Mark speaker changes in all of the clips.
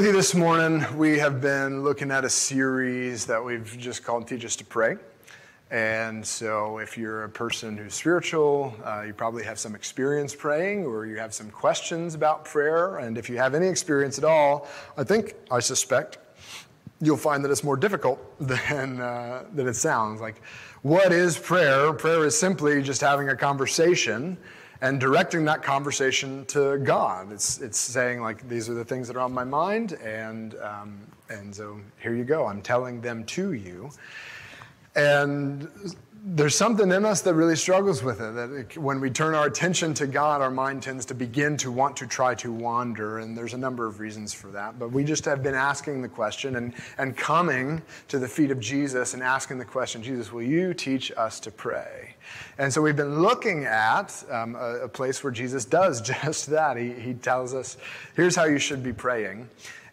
Speaker 1: with you this morning. We have been looking at a series that we've just called Teach Us to Pray. And so, if you're a person who's spiritual, uh, you probably have some experience praying or you have some questions about prayer. And if you have any experience at all, I think, I suspect, you'll find that it's more difficult than, uh, than it sounds. Like, what is prayer? Prayer is simply just having a conversation and directing that conversation to God. It's, it's saying, like, these are the things that are on my mind, and, um, and so here you go. I'm telling them to you. And there's something in us that really struggles with it. That when we turn our attention to God, our mind tends to begin to want to try to wander. And there's a number of reasons for that. But we just have been asking the question and, and coming to the feet of Jesus and asking the question Jesus, will you teach us to pray? And so we've been looking at um, a, a, place where Jesus does just that. He, he tells us, here's how you should be praying.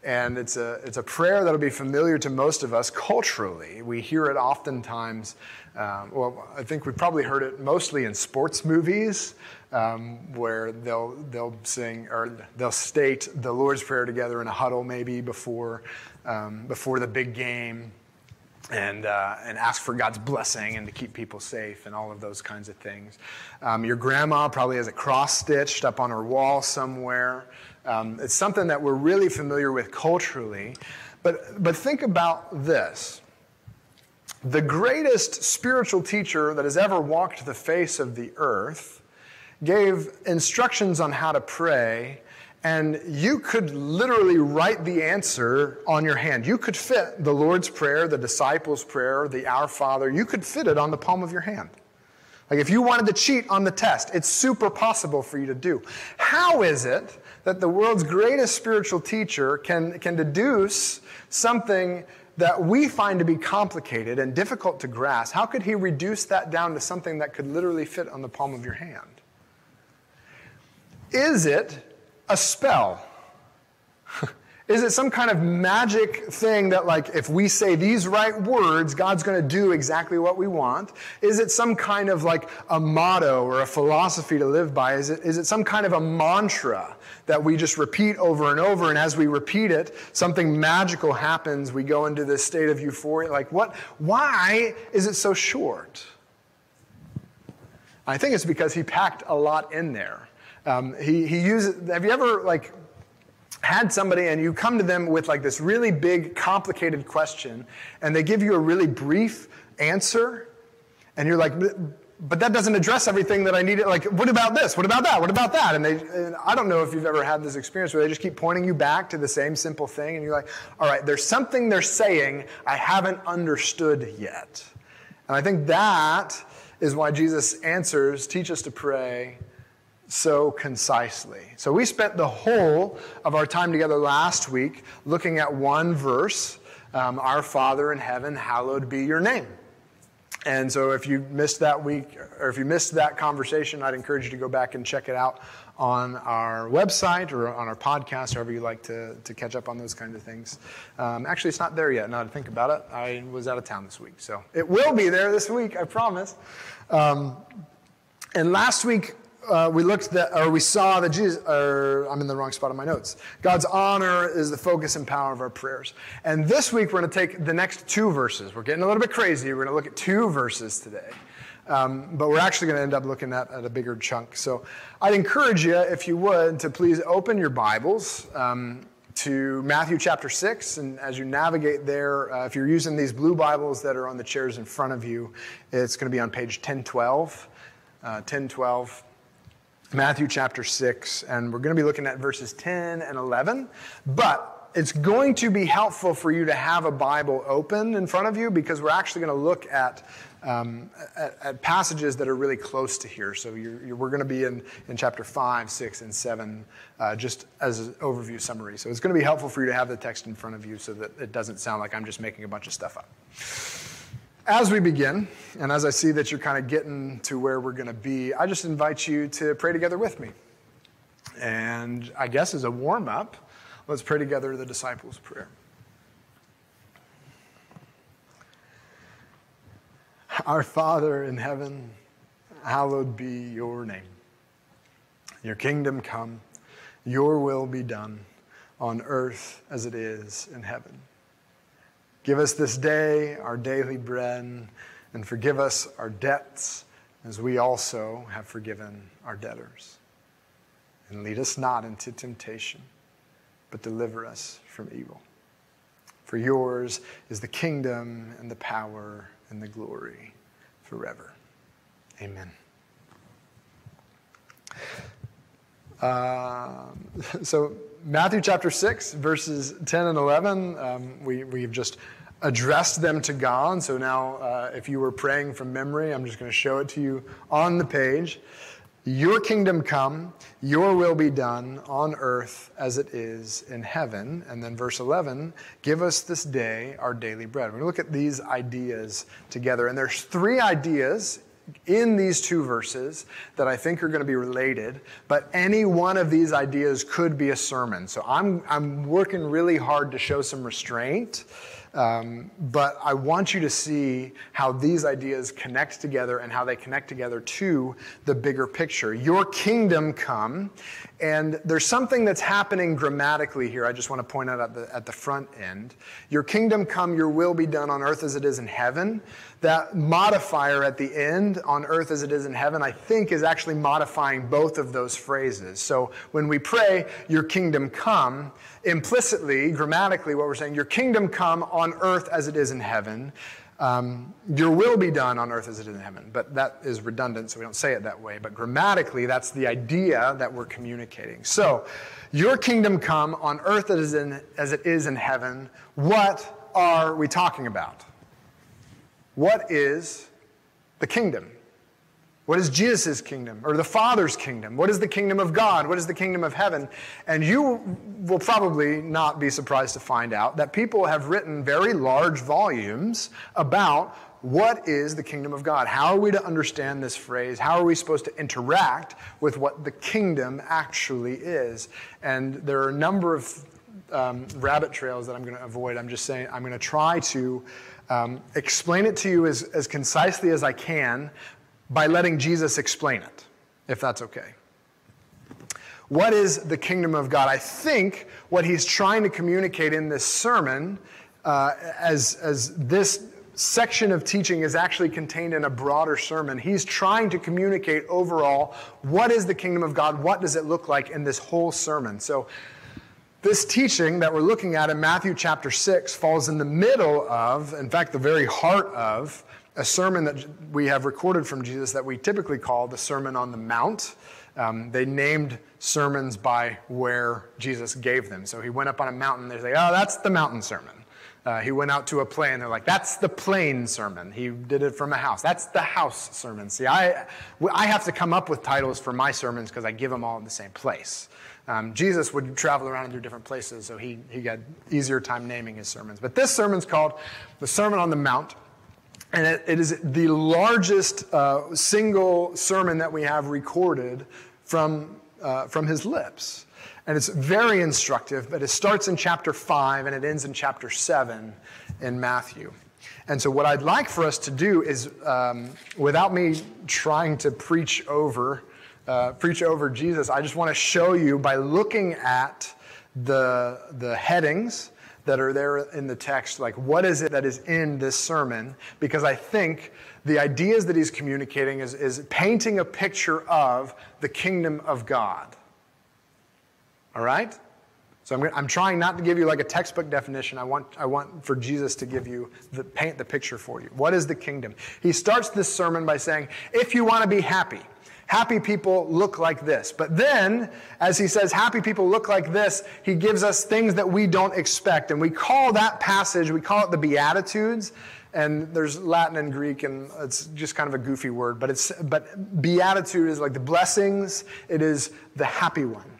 Speaker 1: And it's a, it's a prayer that'll be familiar to most of us culturally. We hear it oftentimes. Um, well, I think we've probably heard it mostly in sports movies um, where they'll, they'll sing or they'll state the Lord's Prayer together in a huddle maybe before, um, before the big game and, uh, and ask for God's blessing and to keep people safe and all of those kinds of things. Um, your grandma probably has it cross stitched up on her wall somewhere. Um, it's something that we're really familiar with culturally. But, but think about this the greatest spiritual teacher that has ever walked the face of the earth gave instructions on how to pray and you could literally write the answer on your hand. You could fit the Lord's Prayer, the disciples' prayer, the Our Father, you could fit it on the palm of your hand. Like if you wanted to cheat on the test, it's super possible for you to do. How is it that the world's greatest spiritual teacher can, can deduce something that we find to be complicated and difficult to grasp? How could he reduce that down to something that could literally fit on the palm of your hand? Is it a spell? Is it some kind of magic thing that, like, if we say these right words, God's going to do exactly what we want? Is it some kind of like a motto or a philosophy to live by? Is it, is it some kind of a mantra that we just repeat over and over? And as we repeat it, something magical happens. We go into this state of euphoria. Like, what? Why is it so short? I think it's because he packed a lot in there. Um, he, he uses, have you ever like had somebody and you come to them with like this really big, complicated question and they give you a really brief answer and you're like, but that doesn't address everything that I needed. Like, what about this? What about that? What about that? And, they, and I don't know if you've ever had this experience where they just keep pointing you back to the same simple thing, and you're like, all right, there's something they're saying I haven't understood yet. And I think that is why Jesus answers, teach us to pray so concisely. So we spent the whole of our time together last week looking at one verse um, Our Father in heaven, hallowed be your name. And so if you missed that week, or if you missed that conversation, I'd encourage you to go back and check it out on our website or on our podcast, however you like to, to catch up on those kinds of things. Um, actually, it's not there yet, now to think about it. I was out of town this week, so it will be there this week, I promise. Um, and last week, uh, we looked that, or we saw that Jesus, or I'm in the wrong spot on my notes. God's honor is the focus and power of our prayers. And this week we're going to take the next two verses. We're getting a little bit crazy. We're going to look at two verses today. Um, but we're actually going to end up looking at, at a bigger chunk. So I'd encourage you, if you would, to please open your Bibles um, to Matthew chapter 6. And as you navigate there, uh, if you're using these blue Bibles that are on the chairs in front of you, it's going to be on page 1012. Uh, 1012. Matthew chapter 6, and we're going to be looking at verses 10 and 11. But it's going to be helpful for you to have a Bible open in front of you because we're actually going to look at, um, at, at, passages that are really close to here. So you're, you're, we're going to be in, in chapter 5, 6, and 7, uh, just as an overview summary. So it's going to be helpful for you to have the text in front of you so that it doesn't sound like I'm just making a bunch of stuff up. As we begin, and as I see that you're kind of getting to where we're going to be, I just invite you to pray together with me. And I guess as a warm up, let's pray together the disciples' prayer. Our Father in heaven, hallowed be your name. Your kingdom come, your will be done on earth as it is in heaven. Give us this day our daily bread, and forgive us our debts as we also have forgiven our debtors. And lead us not into temptation, but deliver us from evil. For yours is the kingdom and the power and the glory forever. Amen. Um, so, Matthew chapter 6, verses 10 and 11, um, we, we've just addressed them to God. So now, uh, if you were praying from memory, I'm just going to show it to you on the page. Your kingdom come, your will be done on earth as it is in heaven. And then verse 11, give us this day our daily bread. We're going to look at these ideas together. And there's three ideas in these two verses that I think are going to be related, but any one of these ideas could be a sermon. So I'm, I'm working really hard to show some restraint. Um, but I want you to see how these ideas connect together and how they connect together to the bigger picture. Your kingdom come, and there's something that's happening grammatically here. I just want to point out at the, at the front end. Your kingdom come, your will be done on earth as it is in heaven. That modifier at the end, on earth as it is in heaven, I think is actually modifying both of those phrases. So when we pray, your kingdom come, implicitly, grammatically, what we're saying, your kingdom come on earth as it is in heaven. Um, your will be done on earth as it is in heaven. But that is redundant, so we don't say it that way. But grammatically, that's the idea that we're communicating. So, your kingdom come on earth as, in, as it is in heaven. What are we talking about? What is the kingdom? What is Jesus' kingdom or the Father's kingdom? What is the kingdom of God? What is the kingdom of heaven? And you will probably not be surprised to find out that people have written very large volumes about what is the kingdom of God? How are we to understand this phrase? How are we supposed to interact with what the kingdom actually is? And there are a number of um, rabbit trails that I'm going to avoid. I'm just saying, I'm going to try to um, explain it to you as, as concisely as I can by letting Jesus explain it, if that's okay. What is the kingdom of God? I think what he's trying to communicate in this sermon, uh, as, as this section of teaching is actually contained in a broader sermon, he's trying to communicate overall what is the kingdom of God? What does it look like in this whole sermon? So, this teaching that we're looking at in Matthew chapter 6 falls in the middle of, in fact, the very heart of, a sermon that we have recorded from Jesus that we typically call the Sermon on the Mount. Um, they named sermons by where Jesus gave them. So he went up on a mountain, they say, oh, that's the mountain sermon. Uh, he went out to a plain, they're like, that's the plain sermon. He did it from a house. That's the house sermon. See, I, I have to come up with titles for my sermons because I give them all in the same place. Um, Jesus would travel around and do different places, so he, he got easier time naming his sermons. But this sermon's called the Sermon on the Mount. And it, it is the largest uh, single sermon that we have recorded from, uh, from his lips. And it's very instructive, but it starts in chapter 5 and it ends in chapter 7 in Matthew. And so, what I'd like for us to do is, um, without me trying to preach over, uh, preach over Jesus, I just want to show you by looking at the, the headings that are there in the text, like what is it that is in this sermon? Because I think the ideas that he's communicating is, is painting a picture of the kingdom of God. All right? So I'm, I'm trying not to give you like a textbook definition. I want, I want for Jesus to give you the paint the picture for you. What is the kingdom? He starts this sermon by saying, if you want to be happy, Happy people look like this. But then, as he says, happy people look like this, he gives us things that we don't expect. And we call that passage, we call it the Beatitudes. And there's Latin and Greek, and it's just kind of a goofy word. But, it's, but beatitude is like the blessings, it is the happy one.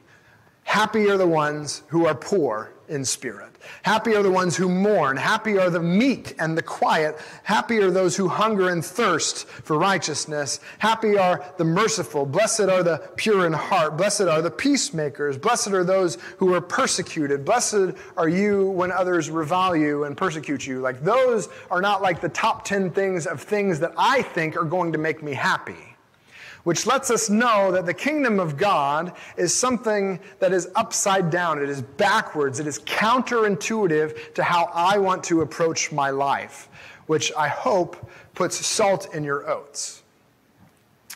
Speaker 1: Happy are the ones who are poor in spirit. Happy are the ones who mourn. Happy are the meek and the quiet. Happy are those who hunger and thirst for righteousness. Happy are the merciful. Blessed are the pure in heart. Blessed are the peacemakers. Blessed are those who are persecuted. Blessed are you when others revile you and persecute you. Like those are not like the top 10 things of things that I think are going to make me happy. Which lets us know that the kingdom of God is something that is upside down, it is backwards, it is counterintuitive to how I want to approach my life, which I hope puts salt in your oats.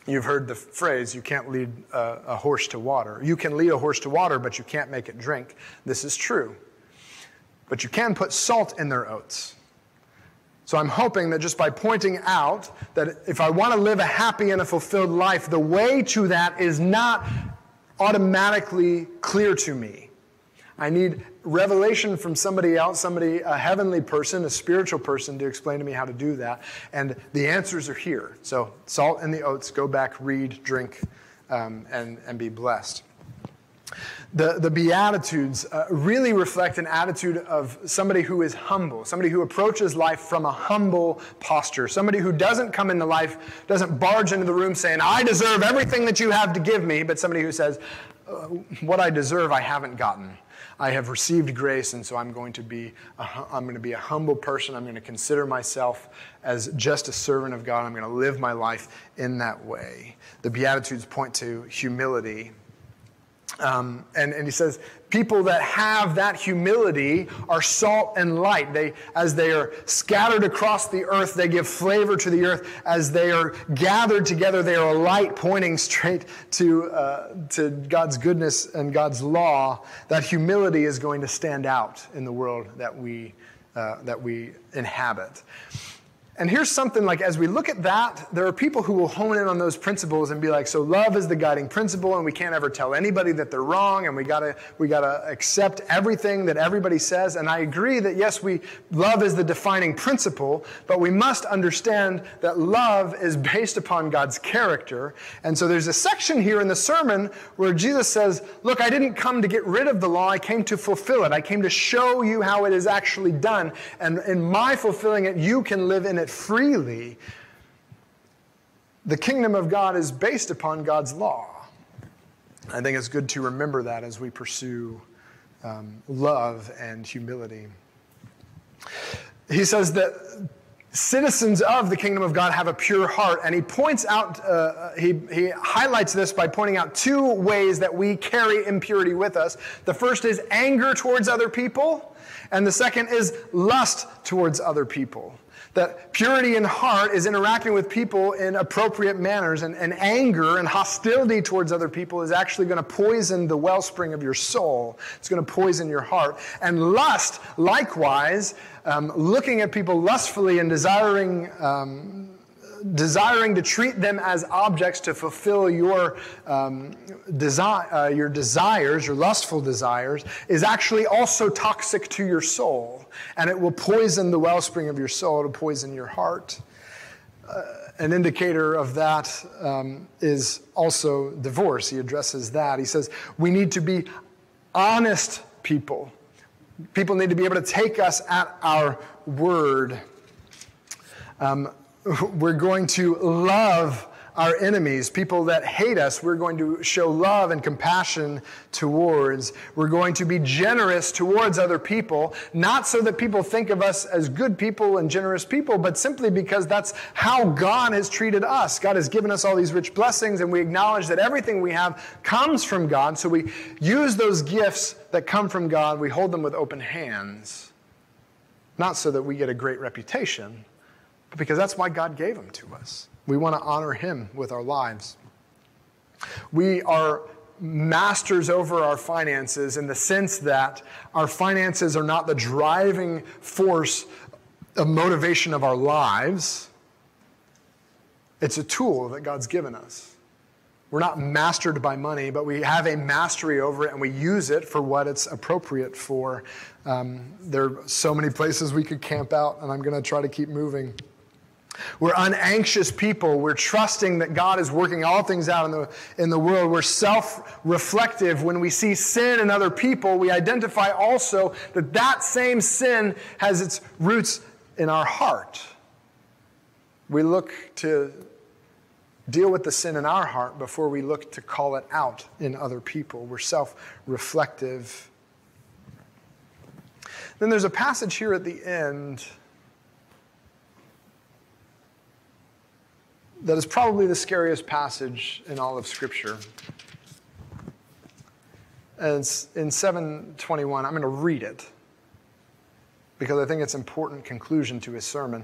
Speaker 1: You've heard the phrase, you can't lead a, a, horse to water. You can lead a horse to water, but you can't make it drink. This is true. But you can put salt in their oats. So I'm hoping that just by pointing out that if I want to live a happy and a fulfilled life, the way to that is not automatically clear to me. I need revelation from somebody else, somebody, a heavenly person, a spiritual person, to explain to me how to do that. And the answers are here. So, salt and the oats, go back, read, drink, um, and, and be blessed. The, the Beatitudes uh, really reflect an attitude of somebody who is humble, somebody who approaches life from a humble posture, somebody who doesn't come into life, doesn't barge into the room saying, I deserve everything that you have to give me, but somebody who says, uh, What I deserve, I haven't gotten. I have received grace, and so I'm going to be a, I'm going to be a humble person. I'm going to consider myself as just a servant of God. I'm going to live my life in that way. The Beatitudes point to humility. Um, and, and he says, people that have that humility are salt and light. They, as they are scattered across the earth, they give flavor to the earth. As they are gathered together, they are a light pointing straight to, uh, to God's goodness and God's law. That humility is going to stand out in the world that we, uh, that we inhabit. And here's something like as we look at that, there are people who will hone in on those principles and be like, so love is the guiding principle, and we can't ever tell anybody that they're wrong, and we gotta we gotta accept everything that everybody says. And I agree that yes, we love is the defining principle, but we must understand that love is based upon God's character. And so there's a section here in the sermon where Jesus says, Look, I didn't come to get rid of the law, I came to fulfill it. I came to show you how it is actually done. And in my fulfilling it, you can live in it freely, the kingdom of God is based upon God's law. I think it's good to remember that as we pursue um, love and humility. He says that citizens of the kingdom of God have a pure heart, and he points out, uh, he, he highlights this by pointing out two ways that we carry impurity with us. The first is anger towards other people, and the second is lust towards other people. That purity in heart is interacting with people in appropriate manners, and, and anger and hostility towards other people is actually going to poison the wellspring of your soul. It's going to poison your heart. And lust, likewise, um, looking at people lustfully and desiring um, desiring to treat them as objects to fulfill your, um, desi- uh, your desires, your lustful desires, is actually also toxic to your soul. And it will poison the wellspring of your soul, it'll poison your heart. Uh, an indicator of that um, is also divorce. He addresses that. He says, We need to be honest people. People need to be able to take us at our word. Um, we're going to love our enemies, people that hate us, we're going to show love and compassion towards. We're going to be generous towards other people, not so that people think of us as good people and generous people, but simply because that's how God has treated us. God has given us all these rich blessings, and we acknowledge that everything we have comes from God. So we use those gifts that come from God, we hold them with open hands, not so that we get a great reputation because that's why God gave them to us. We want to honor Him with our lives. We are masters over our finances in the sense that our finances are not the driving force of motivation of our lives. It's a tool that God's given us. We're not mastered by money, but we have a mastery over it and we use it for what it's appropriate for. Um, there are so many places we could camp out, and I'm going to try to keep moving. We're unanxious people. We're trusting that God is working all things out in the, in the world. We're self reflective. When we see sin in other people, we identify also that that same sin has its roots in our heart. We look to deal with the sin in our heart before we look to call it out in other people. We're self reflective. Then there's a passage here at the end that is probably the scariest passage in all of Scripture. And it's in 721. I'm going to read it because I think it's an important conclusion to his sermon.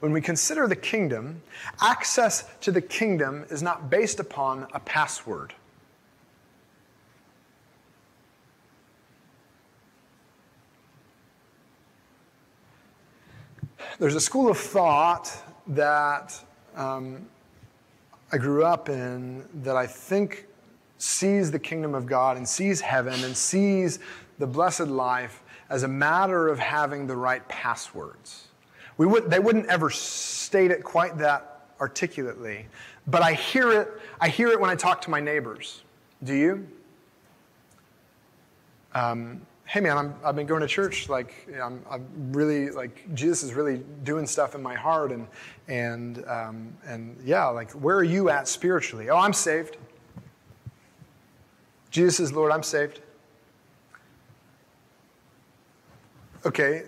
Speaker 1: when we consider the kingdom, access to the kingdom is not based upon a password. There's a school of thought that um, I grew up in that I think sees the kingdom of God and sees heaven and sees the blessed life as a matter of having the right passwords. We would, they wouldn't ever state it quite that articulately, but I hear it, I hear it when I talk to my neighbors. Do you? Um, hey man, I'm, I've been going to church. Like, I'm, I'm, really like Jesus is really doing stuff in my heart, and and um, and yeah, like where are you at spiritually? Oh, I'm saved. Jesus is Lord. I'm saved. Okay,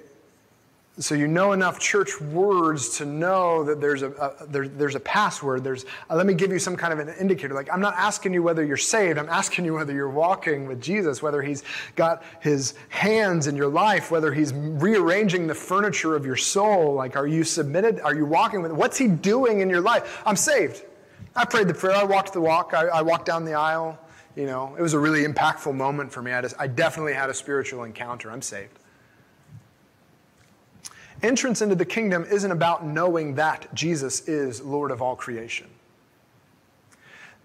Speaker 1: so you know enough church words to know that there's a, a there, there's a password. There's uh, let me give you some kind of an indicator. Like I'm not asking you whether you're saved. I'm asking you whether you're walking with Jesus, whether He's got His hands in your life, whether He's rearranging the furniture of your soul. Like are you submitted? Are you walking with? What's He doing in your life? I'm saved. I prayed the prayer. I walked the walk. I, I walked down the aisle. You know, it was a really impactful moment for me. I, just, I definitely had a spiritual encounter. I'm saved. Entrance into the kingdom isn't about knowing that Jesus is Lord of all creation.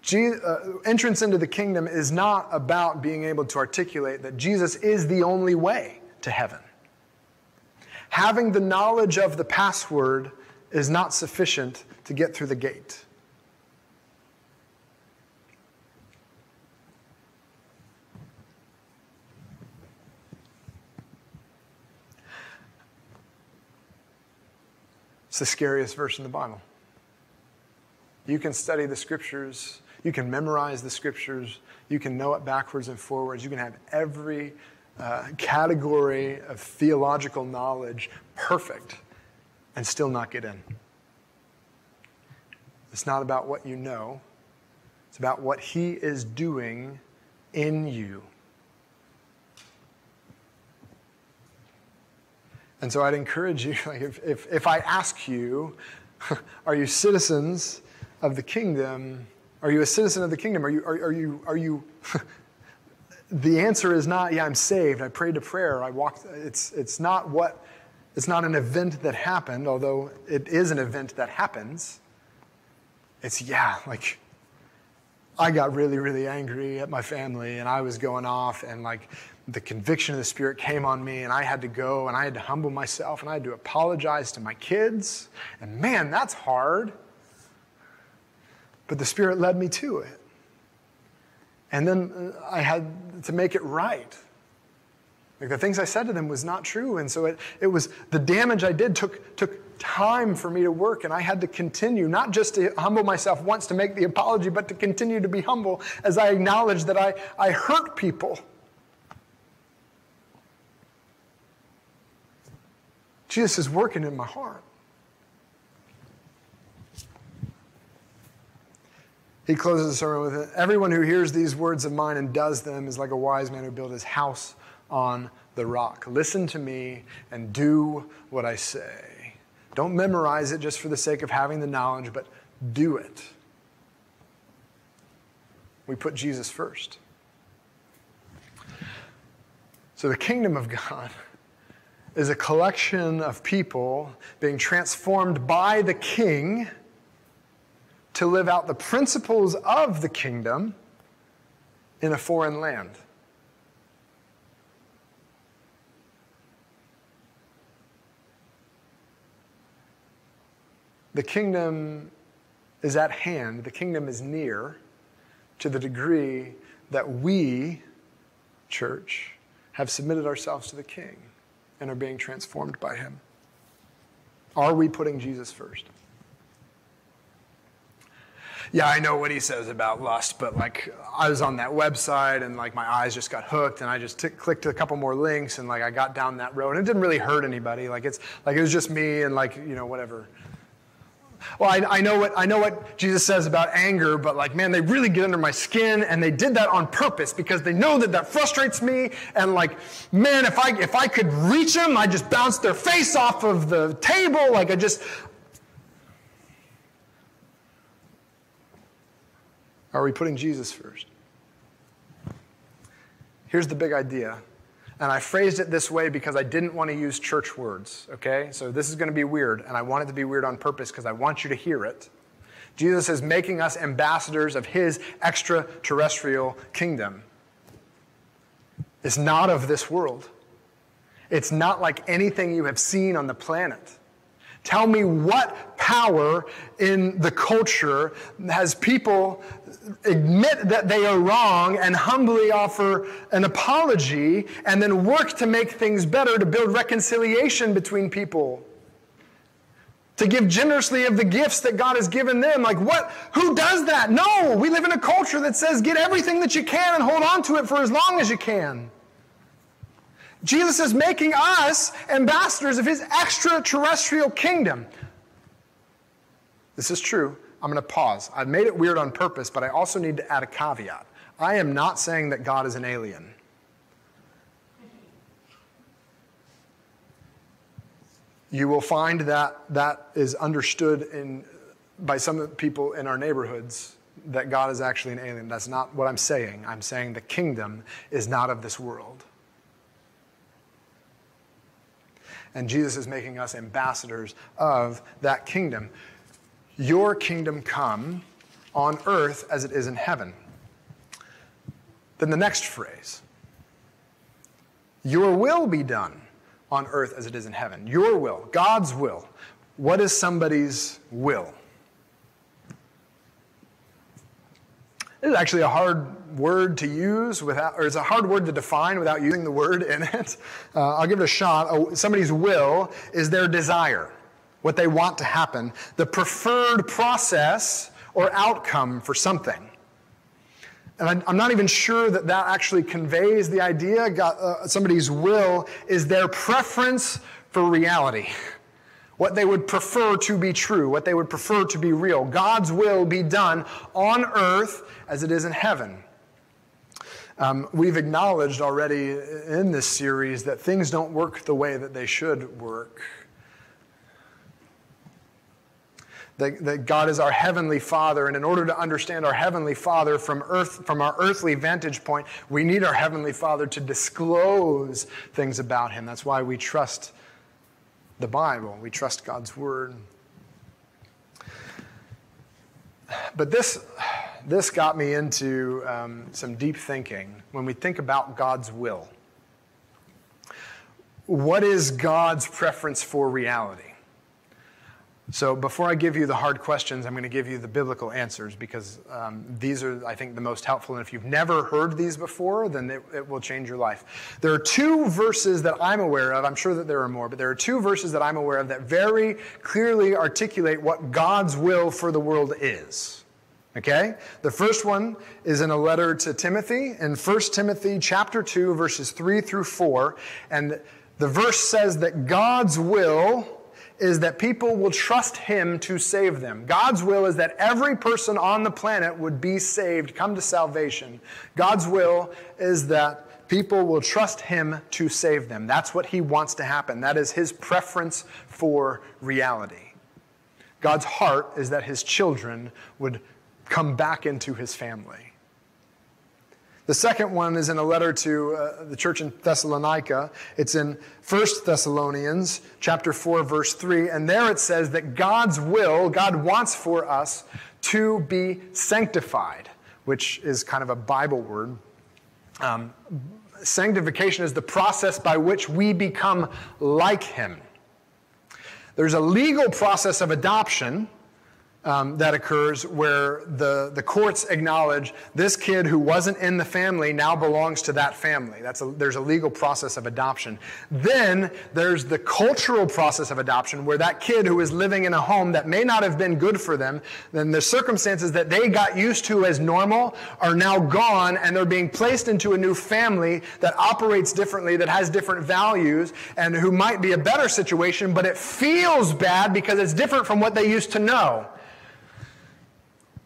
Speaker 1: Je- uh, entrance into the kingdom is not about being able to articulate that Jesus is the only way to heaven. Having the knowledge of the password is not sufficient to get through the gate. It's the scariest verse in the Bible. You can study the scriptures, you can memorize the scriptures, you can know it backwards and forwards, you can have every uh, category of theological knowledge perfect and still not get in. It's not about what you know, it's about what He is doing in you. And so I'd encourage you, like if, if, if I ask you, are you citizens of the kingdom? Are you a citizen of the kingdom? Are you, are, are you, are you, the answer is not, yeah, I'm saved. I prayed a prayer. I walked, it's, it's not what, it's not an event that happened, although it is an event that happens. It's, yeah, like, I got really, really angry at my family and I was going off and like the conviction of the Spirit came on me, and I had to go and I had to humble myself and I had to apologize to my kids. And man, that's hard. But the Spirit led me to it. And then uh, I had to make it right. Like the things I said to them was not true. And so it, it was the damage I did took, took time for me to work. And I had to continue, not just to humble myself once to make the apology, but to continue to be humble as I acknowledged that I, I hurt people Jesus is working in my heart. He closes the sermon with Everyone who hears these words of mine and does them is like a wise man who built his house on the rock. Listen to me and do what I say. Don't memorize it just for the sake of having the knowledge, but do it. We put Jesus first. So, the kingdom of God is a collection of people being transformed by the king to live out the principles of the kingdom in a foreign land. The kingdom is at hand, the kingdom is near to the degree that we church, have submitted ourselves to the King and are being transformed by him? Are we putting Jesus first? yeah, I know what he says about lust, but like I was on that website and like my eyes just got hooked and I just t- clicked a couple more links and like I got down that road and it didn't really hurt anybody. Like it's like it was just me and like, you know, whatever. Well, I, I, know what I know what Jesus says about anger, but like, man, they really get under my skin, and they did that on purpose because they know that that frustrates me. And like, man, if I if I could reach them, I just bounce their face off of the table. Like, I just Are we putting Jesus first? Here's the big idea. And I phrased it this way because I didn't want to use church words, okay? So this is going to be weird, and I want it to be weird on purpose because I want you to hear it. Jesus is making us ambassadors of his extraterrestrial kingdom. It's not of this world. It's not like anything you have seen on the planet. Tell me what power in the culture has people admit that they are wrong and humbly offer an apology and then work to make things better, to build reconciliation between people, to give generously of the gifts that God has given them. Like, what? Who does that? No, we live in a culture that says get everything that you can and hold on to it for as long as you can. Jesus is making us ambassadors of his extraterrestrial kingdom. This is true. I'm going to pause. I've made it weird on purpose, but I also need to add a caveat. I am not saying that God is an alien. You will find that that is understood in, by some people in our neighborhoods that God is actually an alien. That's not what I'm saying. I'm saying the kingdom is not of this world. and Jesus is making us ambassadors of that kingdom. Your kingdom come on earth as it is in heaven. Then the next phrase Your will be done on earth as it is in heaven. Your will, God's will. What is somebody's will? This is actually a hard word to use without, or it's a hard word to define without using the word in it. Uh, I'll give it a shot. Somebody's will is their desire, what they want to happen, the preferred process or outcome for something. And I'm not even sure that that actually conveys the idea. Uh, somebody's will is their preference for reality what they would prefer to be true, what they would prefer to be real. God's will be done on earth as it is in heaven. Um, we've acknowledged already in this series that things don't work the way that they should work. That, that, God is our heavenly Father, and in order to understand our heavenly Father from earth, from our earthly vantage point, we need our heavenly Father to disclose things about Him. That's why we trust the Bible. We trust God's Word. But this, this got me into um, some deep thinking when we think about God's will. What is God's preference for reality? So, before I give you the hard questions, I'm going to give you the biblical answers because um, these are, I think, the most helpful. And if you've never heard these before, then it, it, will change your life. There are two verses that I'm aware of. I'm sure that there are more, but there are two verses that I'm aware of that very clearly articulate what God's will for the world is. Okay? The first one is in a letter to Timothy in 1 Timothy chapter 2 verses 3 through 4, and the verse says that God's will is that people will trust Him to save them. God's will is that every person on the planet would be saved, come to salvation. God's will is that people will trust Him to save them. That's what He wants to happen. That is His preference for reality. God's heart is that His children would come back into His family. The second one is in a letter to uh, the church in Thessalonica. It's in 1 Thessalonians chapter 4 verse 3 and there it says that God's will, God wants for us to be sanctified, which is kind of a Bible word. Um, sanctification is the process by which we become like him. There's a legal process of adoption um, that occurs where the, the courts acknowledge this kid who wasn't in the family now belongs to that family. That's a, there's a legal process of adoption. Then there's the cultural process of adoption where that kid who is living in a home that may not have been good for them, then the circumstances that they got used to as normal are now gone and they're being placed into a new family that operates differently, that has different values, and who might be a better situation, but it feels bad because it's different from what they used to know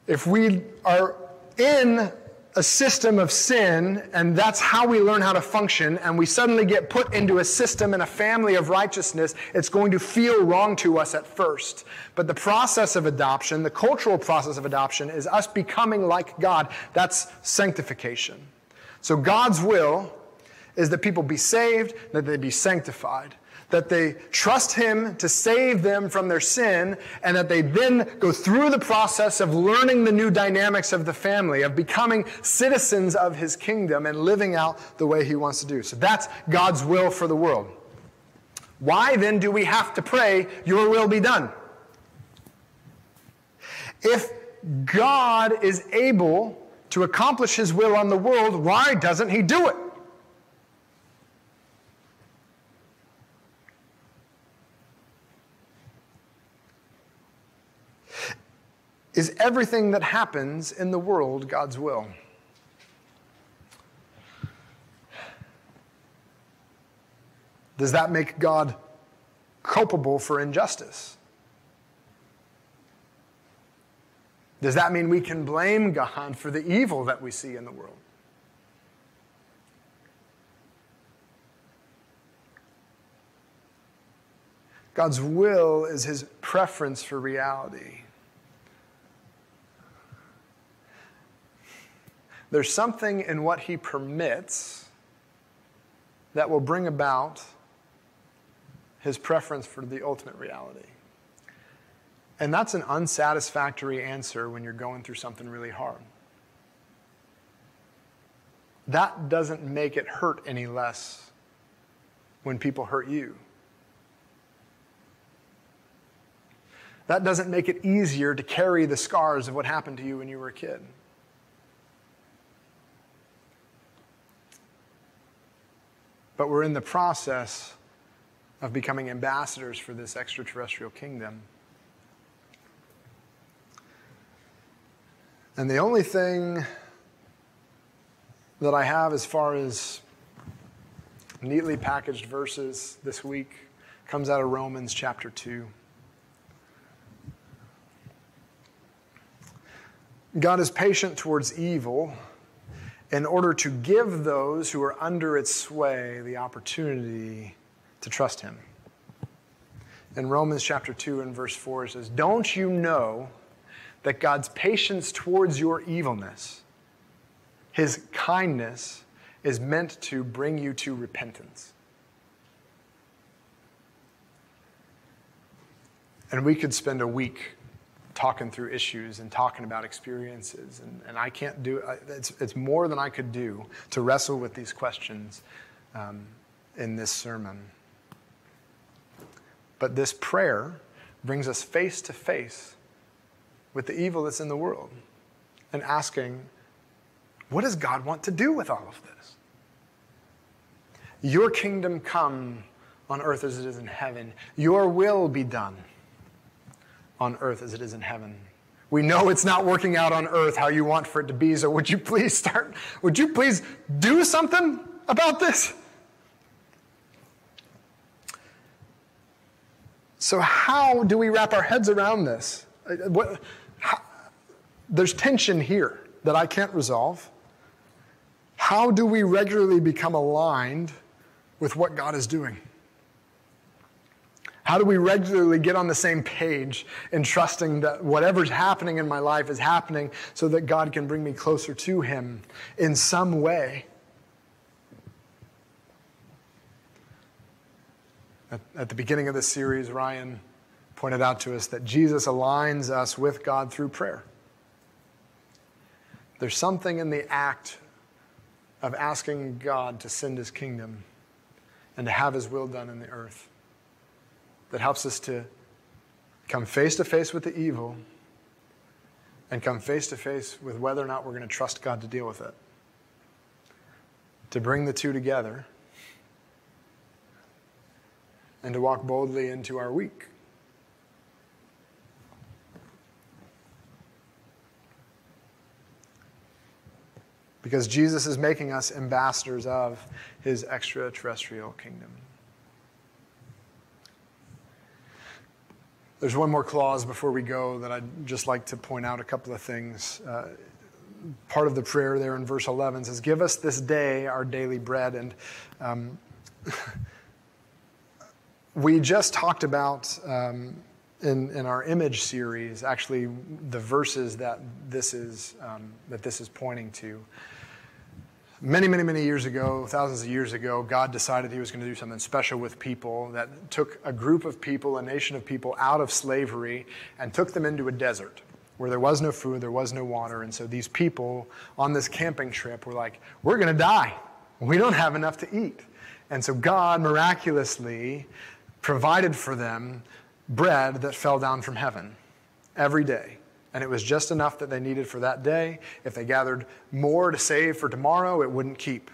Speaker 1: if we are in a system of sin, and that's how we learn how to function, and we suddenly get put into a system and a family of righteousness, it's going to feel wrong to us at first. But the process of adoption, the cultural process of adoption, is us becoming like God. That's sanctification. So God's will is that people be saved, that they be sanctified that they trust Him to save them from their sin, and that they then go through the process of learning the new dynamics of the family, of becoming citizens of His kingdom and living out the way He wants to do. So that's God's will for the world. Why then do we have to pray, Your will be done? If God is able to accomplish His will on the world, why doesn't He do it? Is everything that happens in the world God's will? Does that make God culpable for injustice? Does that mean we can blame God for the evil that we see in the world? God's will is his preference for reality. There's something in what he permits that will bring about his preference for the ultimate reality. And that's an unsatisfactory answer when you're going through something really hard. That doesn't make it hurt any less when people hurt you. That doesn't make it easier to carry the scars of what happened to you when you were a kid. But we're in the process of becoming ambassadors for this extraterrestrial kingdom. And the only thing that I have as far as neatly packaged verses this week comes out of Romans chapter 2. God is patient towards evil in order to give those who are under its sway the opportunity to trust him. In Romans chapter 2 and verse 4, it says, Don't you know that God's patience towards your evilness, his kindness, is meant to bring you to repentance? And we could spend a week talking through issues and talking about experiences. And, and I can't do it's, it's more than I could do to wrestle with these questions um, in this sermon. But this prayer brings us face to face with the evil that's in the world and asking, what does God want to do with all of this? Your kingdom come on earth as it is in heaven. Your will be done on earth as it is in heaven. We know it's not working out on earth how you want for it to be, so would you please start, would you please do something about this? So, how do we wrap our heads around this? Uh, what, how, there's tension here that I can't resolve. How do we regularly become aligned with what God is doing? How do we regularly get on the same page in trusting that whatever's happening in my life is happening so that God can bring me closer to Him in some way? At, at the beginning of this series, Ryan pointed out to us that Jesus aligns us with God through prayer. There's something in the act of asking God to send His kingdom and to have His will done in the earth that helps us to come face to face with the evil and come face to face with whether or not we're going to trust God to deal with it. To bring the two together and to walk boldly into our week. Because Jesus is making us ambassadors of his extraterrestrial kingdom. There's one more clause before we go that I'd just like to point out a couple of things. Uh, part of the prayer there in verse 11 says, Give us this day our daily bread. And um, we just talked about um, in, in our image series, actually, the verses that this is, um, that this is pointing to. Many, many, many years ago, thousands of years ago, God decided He was going to do something special with people that took a group of people, a nation of people, out of slavery and took them into a desert where there was no food, there was no water. And so these people on this camping trip were like, We're going to die. We don't have enough to eat. And so God miraculously provided for them bread that fell down from heaven every day and it was just enough that they needed for that day. If they gathered more to save for tomorrow, it wouldn't keep.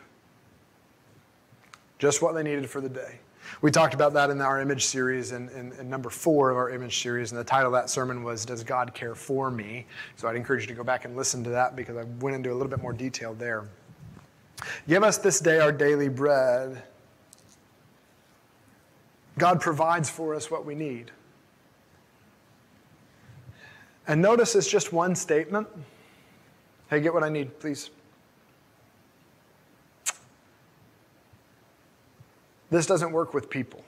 Speaker 1: Just what they needed for the day. We talked about that in our image series, in, in, in, number four of our image series, and the title of that sermon was Does God Care for Me? So I'd encourage you to go back and listen to that because I went into a little bit more detail there. Give us this day our daily bread. God provides for us what we need. And notice it's just one statement. Hey, get what I need, please. This doesn't work with people.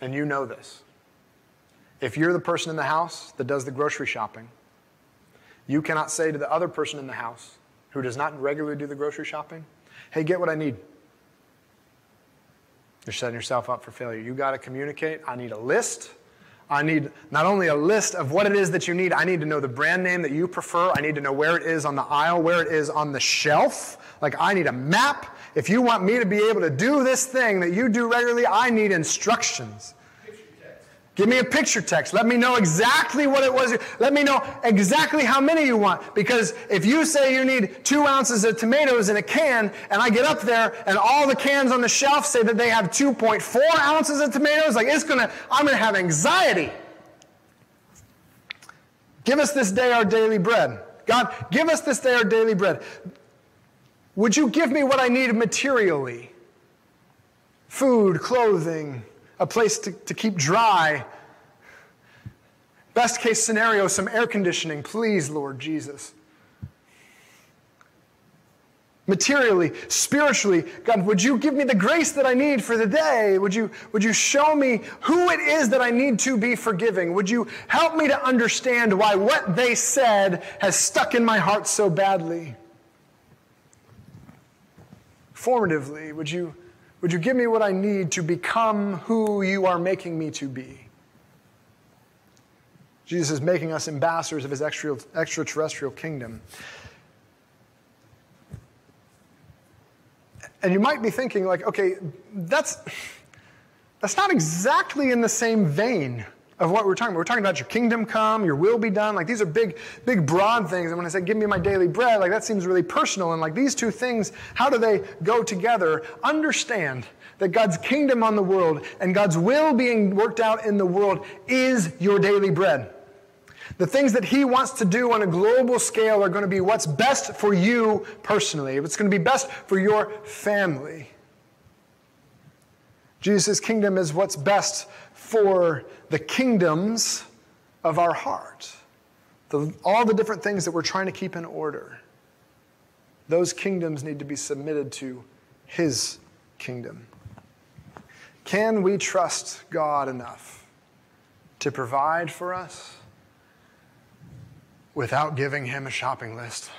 Speaker 1: And you know this. If you're the person in the house that does the grocery shopping, you cannot say to the other person in the house who does not regularly do the grocery shopping, hey, get what I need. You're setting yourself up for failure. You got to communicate. I need a list. I need not only a list of what it is that you need, I need to know the brand name that you prefer. I need to know where it is on the aisle, where it is on the shelf. Like, I need a map. If you want me to be able to do this thing that you do regularly, I need instructions. Give me a picture text. Let me know exactly what it was. Let me know exactly how many you want. Because if you say you need two ounces of tomatoes in a can, and I get up there and all the cans on the shelf say that they have 2.4 ounces of tomatoes, like it's gonna, I'm gonna have anxiety. Give us this day our daily bread. God, give us this day our daily bread. Would you give me what I need materially? Food, clothing, a place to, to keep dry. Best case scenario, some air conditioning, please, Lord Jesus. Materially, spiritually, God, would you give me the grace that I need for the day? Would you, would you show me who it is that I need to be forgiving? Would you help me to understand why what they said has stuck in my heart so badly? Formatively, would you would you give me what I need to become who you are making me to be? Jesus is making us ambassadors of his extraterrestrial kingdom. And you might be thinking, like, okay, that's, that's not exactly in the same vein of what we're talking about. We're talking about your kingdom come, your will be done. Like these are big, big, broad things. And when I say give me my daily bread, like that seems really personal. And like these two things, how do they go together? Understand that God's kingdom on the world and God's will being worked out in the world is your daily bread. The things that he wants to do on a global scale are going to be what's best for you personally. It's going to be best for your family. Jesus' kingdom is what's best for the kingdoms of our heart. The, all the different things that we're trying to keep in order. Those kingdoms need to be submitted to His kingdom. Can we trust God enough to provide for us without giving Him a shopping list?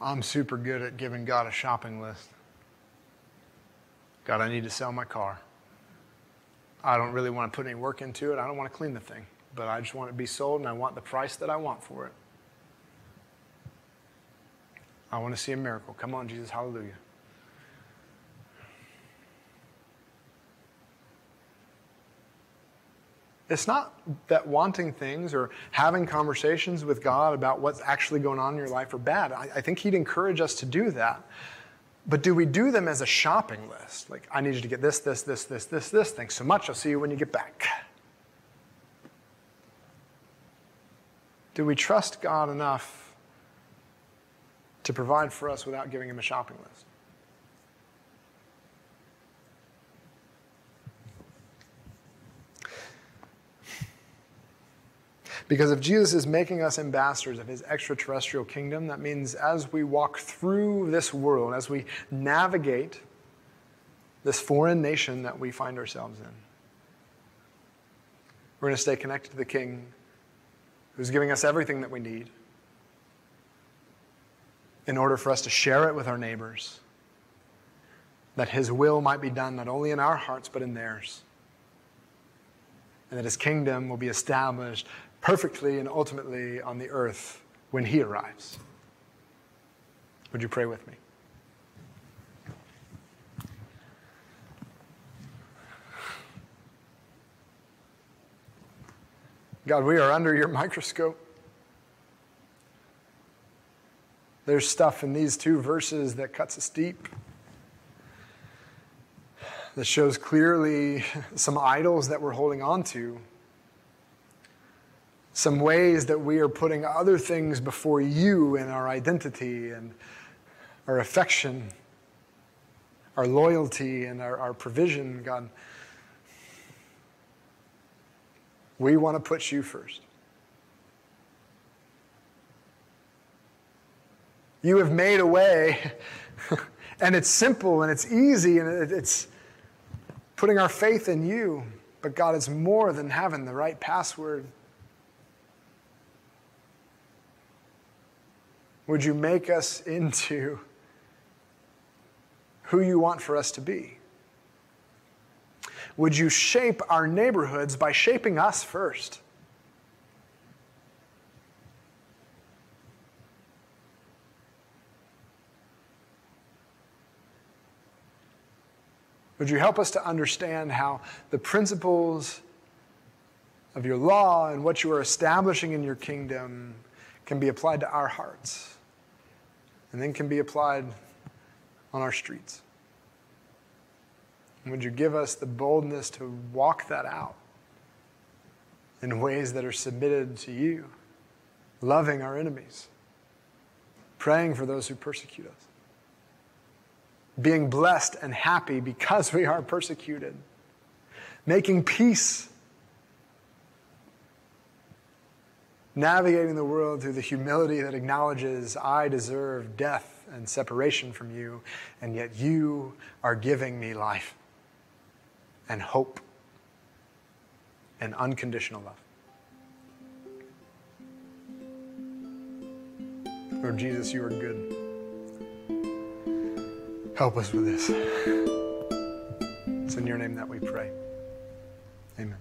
Speaker 1: I'm super good at giving God a shopping list. God, I need to sell my car. I don't really want to put any work into it. I don't want to clean the thing, but I just want it to be sold and I want the price that I want for it. I want to see a miracle. Come on, Jesus. Hallelujah. It's not that wanting things or having conversations with God about what's actually going on in your life are bad. I, I think He'd encourage us to do that. But do we do them as a shopping list? Like, I need you to get this, this, this, this, this, this. Thanks so much. I'll see you when you get back. Do we trust God enough to provide for us without giving Him a shopping list? Because if Jesus is making us ambassadors of his extraterrestrial kingdom, that means as we walk through this world, as we navigate this foreign nation that we find ourselves in, we're going to stay connected to the King who's giving us everything that we need in order for us to share it with our neighbors, that his will might be done not only in our hearts but in theirs, and that his kingdom will be established perfectly and ultimately on the earth when he arrives. Would you pray with me? God, we are under your microscope. There's stuff in these two verses that cuts us deep, that shows clearly some idols that we're holding on to some ways that we are putting other things before you in our identity and our affection, our loyalty, and our, our provision, God. We want to put you first. You have made a way, and it's simple and it's easy, and it's putting our faith in you. But God, it's more than having the right password. Would you make us into who you want for us to be? Would you shape our neighborhoods by shaping us first? Would you help us to understand how the principles of your law and what you are establishing in your kingdom can be applied to our hearts? And then can be applied on our streets. And would you give us the boldness to walk that out in ways that are submitted to you, loving our enemies, praying for those who persecute us, being blessed and happy because we are persecuted, making peace navigating the world through the humility that acknowledges I deserve death and separation from you, and yet you are giving me life and hope and unconditional love. Lord Jesus, you are good. Help us with this. It's in your name that we pray. Amen.